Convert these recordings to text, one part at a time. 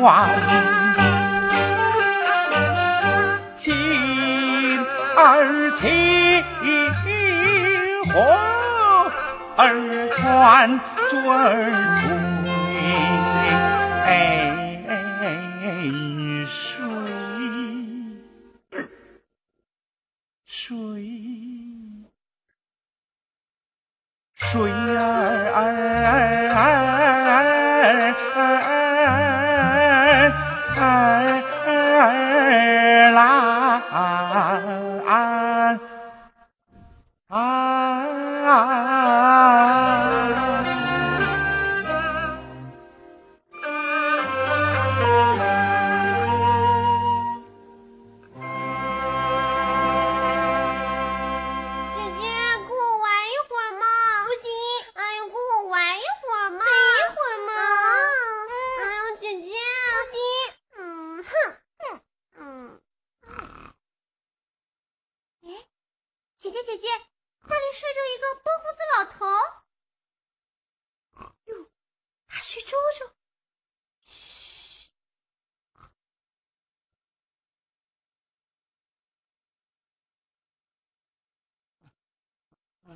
望，金儿亲和儿团准儿水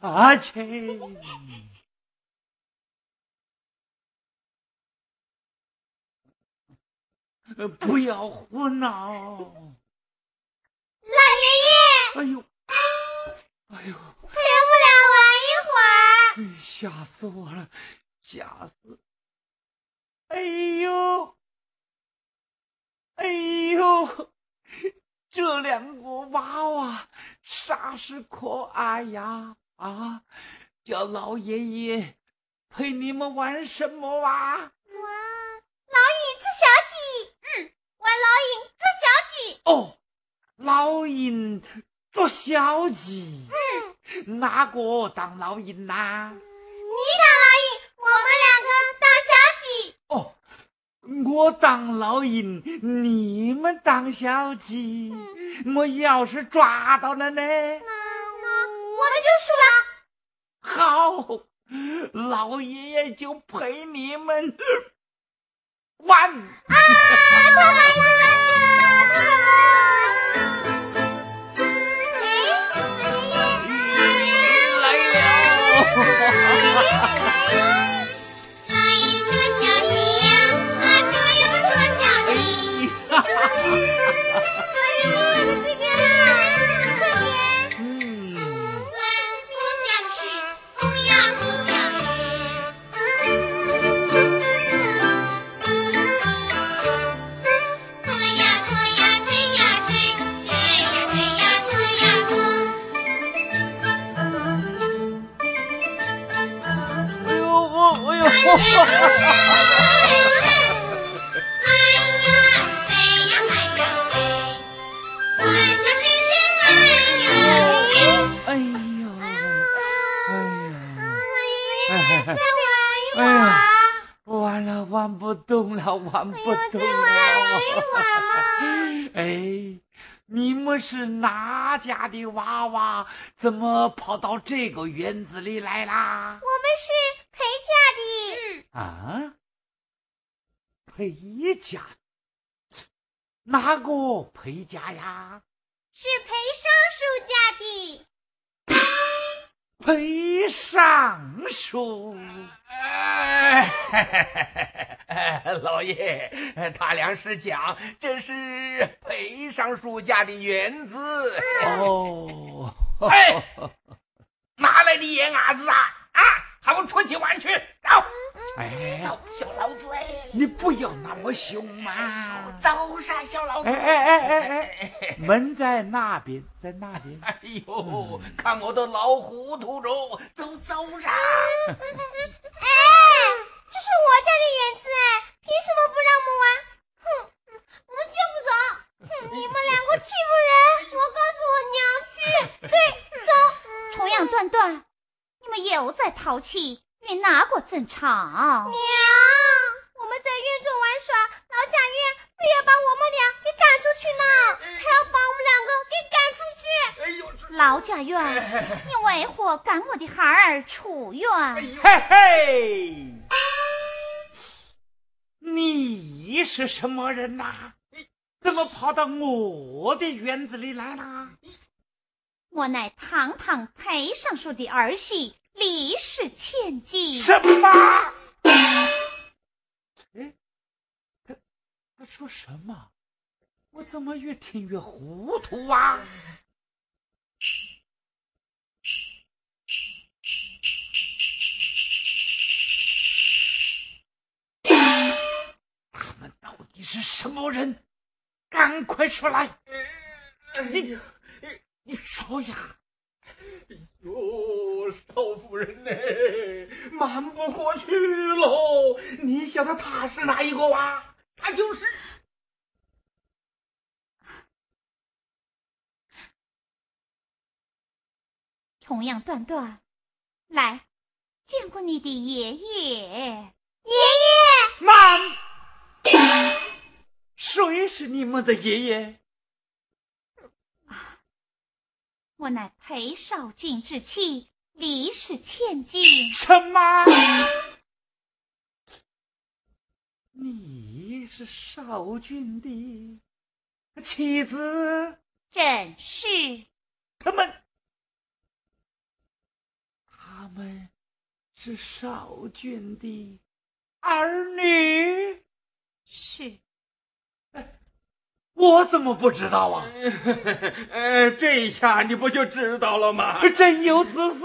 阿亲，不要胡闹！老爷爷，哎呦，哎呦，陪不了玩一会儿！吓死我了，吓死！哎呦，哎呦，这两个娃娃啥是可爱呀！啊！叫老爷爷陪你们玩什么啊？玩老鹰捉小鸡。嗯，玩老鹰捉小鸡。哦，老鹰捉小鸡。嗯，哪个当老鹰呐？你当老鹰，我们两个当小鸡。哦，我当老鹰，你们当小鸡。我要是抓到了呢？我们就输了。好，老爷爷就陪你们玩。啊！老爷爷 Oh, 玩不动了！哎，你们是哪家的娃娃？怎么跑到这个园子里来啦？我们是裴家的。啊，裴家？哪个裴家呀？是裴尚书家的。裴尚书。老爷，他俩是讲这是裴尚书家的园子。哦，哎，哪来的野伢子啊？啊，还不出去玩去？走！哎，走，小老子！哎，你不要那么凶嘛！走啥，小老子！哎哎哎哎哎，门在那边，在那边。哎呦，看我都老糊涂了，走走啥！哎，这是我家的园子，凭什么不让我们玩？哼，我们就不走！哼，你们两个欺负人！我告诉我娘去。对，走。重阳断断，你们又在淘气，与哪个争吵？娘，我们在院中玩耍，老贾院非要把我们俩给赶出去呢，他要把我们两个给赶出去。哎呦，老贾院，你为何赶我的孩儿出院？嘿嘿。你你是什么人呐？怎么跑到我的院子里来了？我乃堂堂裴尚书的儿媳，李氏千金。什么？哎，他他说什么？我怎么越听越糊涂啊？他们到底是什么人？赶快出来！你你说呀！哟，少夫人呢？瞒不过去喽！你晓得他是哪一个哇？他就是同样断断，来见过你的爷爷。爷爷，慢！谁是你们的爷爷？我乃裴少俊之妻，李氏千金。什么？你是少君的妻子？正是。他们，他们是少君的儿女？是。我怎么不知道啊？呃，这一下你不就知道了吗？真有此事，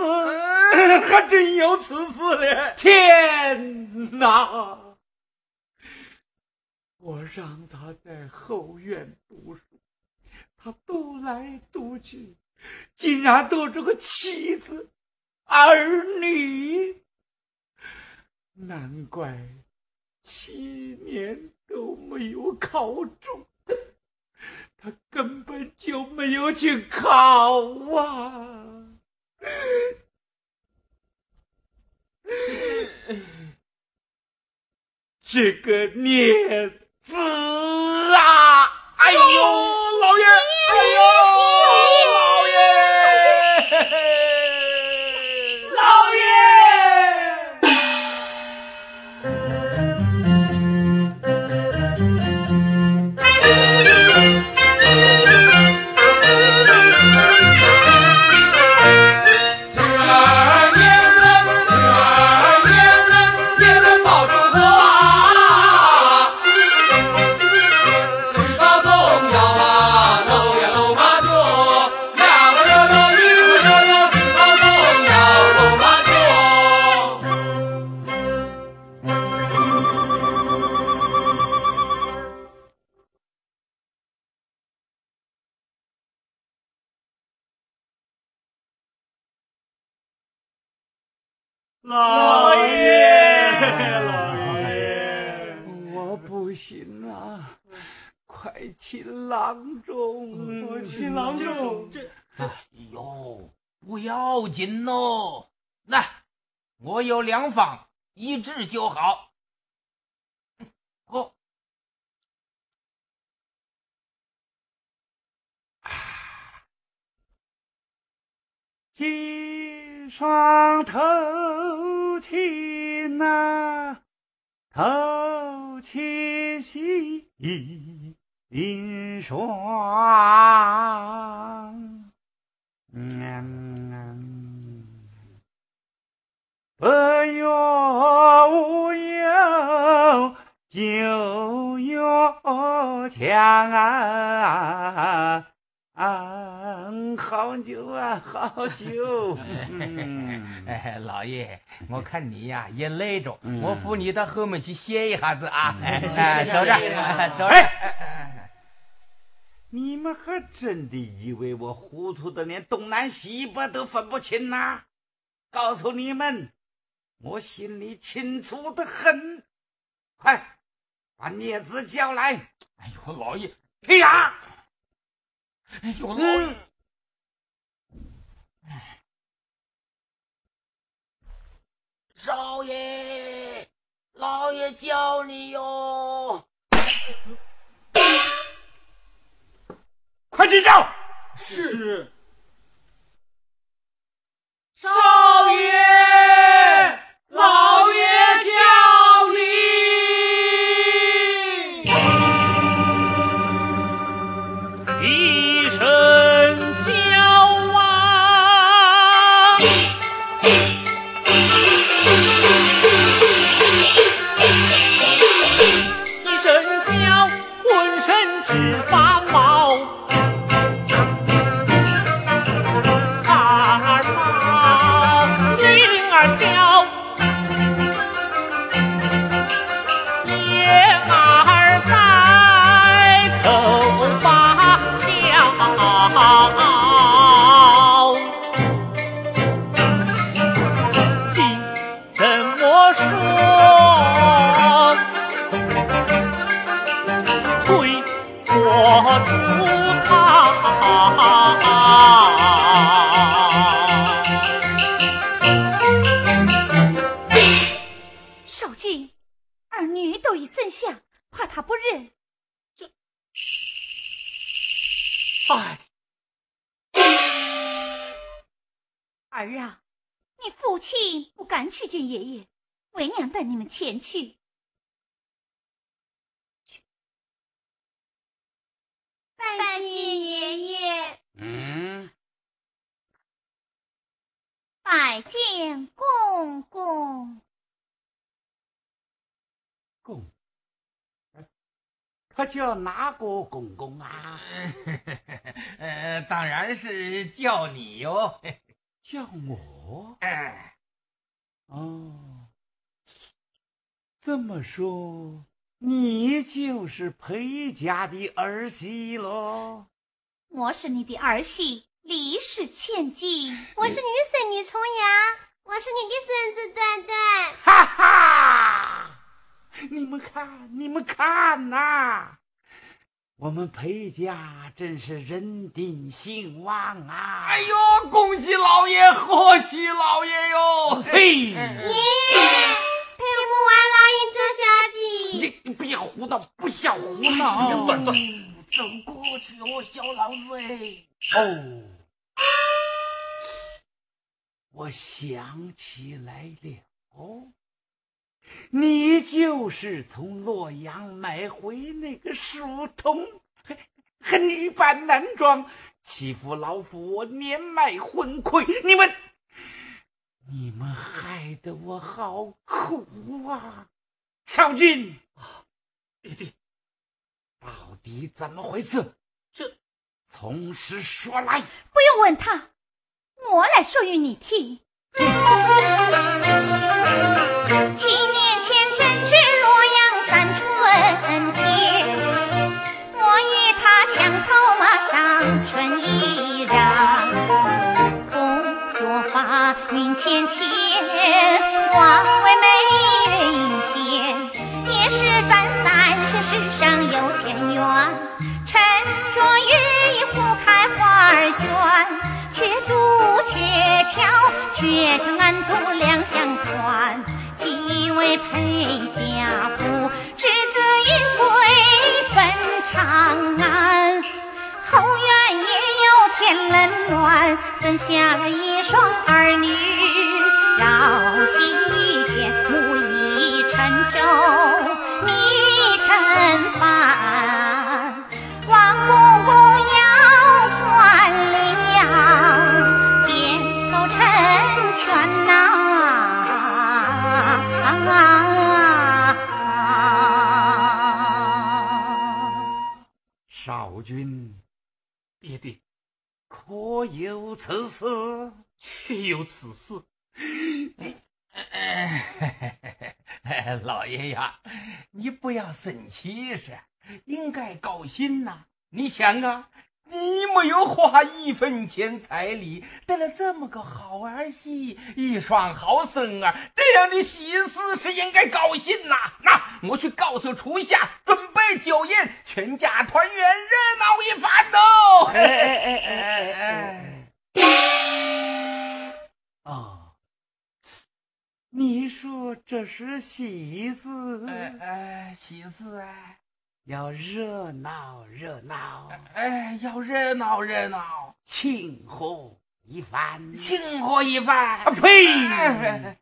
还真有此事嘞！天哪！我让他在后院读书，他读来读去，竟然读出个妻子、儿女，难怪七年都没有考中。他根本就没有去考啊！这个孽子啊！哎呦，老爷！哎呦，老爷，老爷，我不行了！快请郎中，我请郎中，这哎呦，不要紧哦，来，我有良方，一治就好。喝，几双头琴呐，头琴心霜。嗯，不要无忧，就有强啊！好酒啊，好酒！嗯，哎，老爷，我看你呀也累着，我扶你到后面去歇一下子啊！哎，哎走着，走着。你们还真的以为我糊涂的连东南西北都分不清呐？告诉你们，我心里清楚的很。快把镊子叫来！哎呦，老爷，去呀！哎呦，老爷，嗯，少爷，老爷叫你哟！快去叫！是少儿啊，你父亲不敢去见爷爷，为娘带你们前去。拜见爷爷。嗯，拜见公公。公，他叫哪个公公啊？呃，当然是叫你哟。叫我？哎，哦，这么说，你就是裴家的儿媳喽？我是你的儿媳，李氏千金。我是你的孙女重阳，我是你的孙子段段。哈哈！你们看，你们看呐、我们裴家真是人丁兴旺啊！哎呦，恭喜老爷，贺喜老爷哟！嘿，爷爷，陪我们玩老鹰捉小鸡。你你别胡闹，不要胡闹！走过去哦，小老子哎。哦，我想起来了，你就是从洛阳买回那个书童，还还女扮男装，欺负老夫我年迈昏聩，你们，你们害得我好苦啊！少君，爹爹，到底怎么回事？这从实说来。不用问他，我来说与你听。七年前正值洛阳三春天，我与他墙头马上春意染，红作发云浅浅，化为美人映仙，也是咱三生石上有前缘。趁着雨一壶开花儿卷，却渡鹊桥，鹊桥暗度两相欢。几位陪家父，之子云归奔长安。后院也有天冷暖，生下了一双儿女，绕膝间，木已沉舟，迷尘君爹爹，可有此事？确有此事。哎，老爷呀，你不要生气噻，应该高兴呐、你想啊，你没有花一分钱彩礼，得了这么个好儿媳，一双好孙儿，这样的喜事是应该高兴呐、那我去告诉厨下，准备酒宴，全家团圆，热闹一番哦。哎哎哎哎哎哎！哦，你说这是喜事，哎哎，喜事哎。要热闹热闹，哎，要热闹热闹，庆贺一番。庆贺一番。啊呸！哎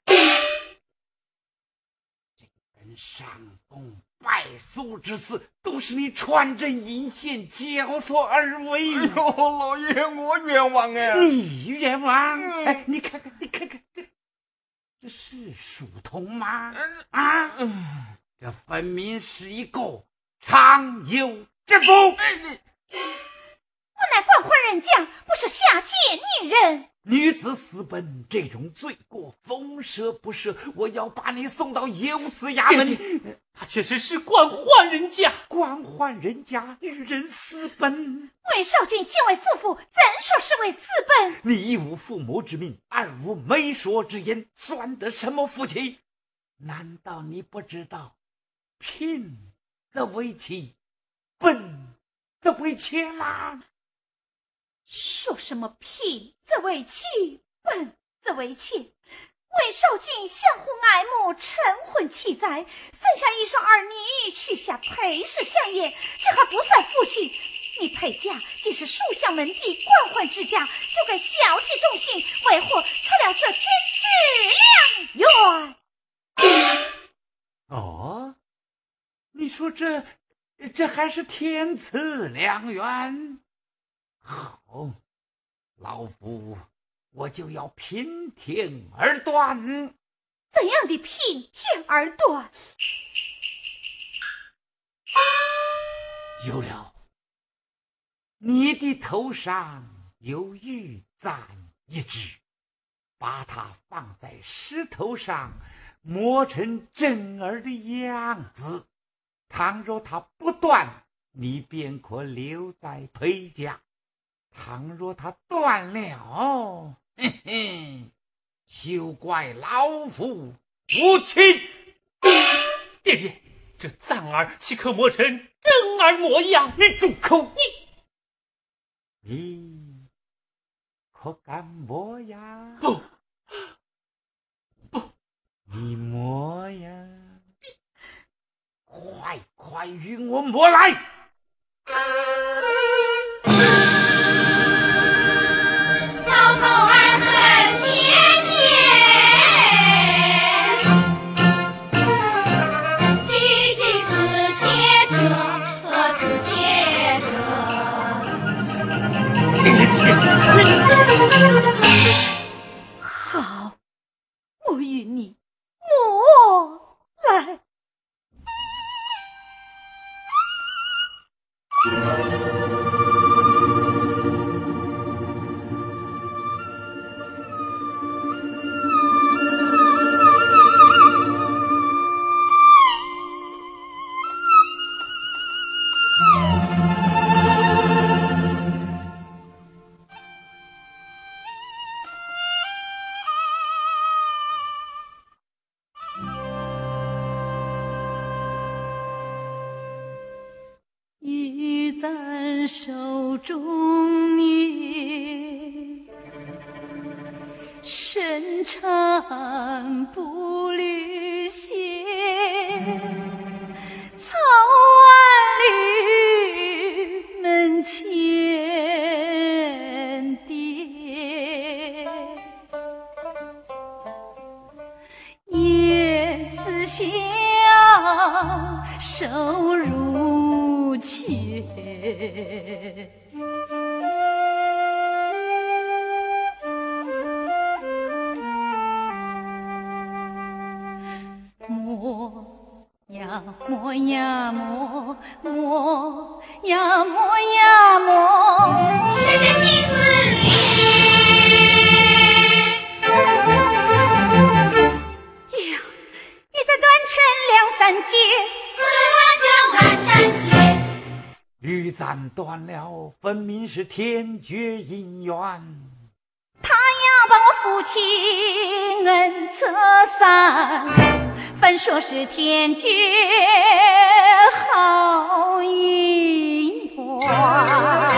跟上宫败诉之事，都是你穿针引线，教唆而为。哎呦，老爷，我冤枉哎！你冤枉！嗯哎，你看看，你看看，这这是书童吗？嗯啊，嗯，这分明是一个常有之妇。哎你我乃官宦人家，不是下贱女人。女子私奔这种罪过，封舍不赦。我要把你送到游司衙门。他确实是官宦人家，官宦人家与人私奔。魏少君结为夫妇，怎说是为私奔？你一无父母之命，二无媒妁之言，算得什么夫妻？难道你不知道，贫则为妻，笨则为妾吗？说什么贫则为妻，笨则为妾？魏少君相互爱慕，成婚气在，生下一双儿女，许下配氏香烟，这还不算夫妻。你裴家既是书香门第、官宦之家，就该孝悌忠信，为何错了这天赐良缘？哦，你说这这还是天赐良缘？好，老夫我就要平天而断。怎样的平天而断？有了，你的头上有玉簪一只，把它放在石头上，磨成真儿的样子。倘若它不断，你便可留在裴家。倘若他断了，嘿嘿，休怪老夫无情。爹爹，这藏儿岂可磨成真儿模样？你住口！你你可敢磨呀？不不，你磨呀！快快与我磨来！缠不履鞋。草万缕门前蝶，叶子香，手如切。摸，摸呀磨呀摸。深深心思里，呀，玉簪断成两三截，怎么叫难难解？玉簪断了，分明是天绝姻缘。夫妻恩泽三，分说是天绝好姻缘。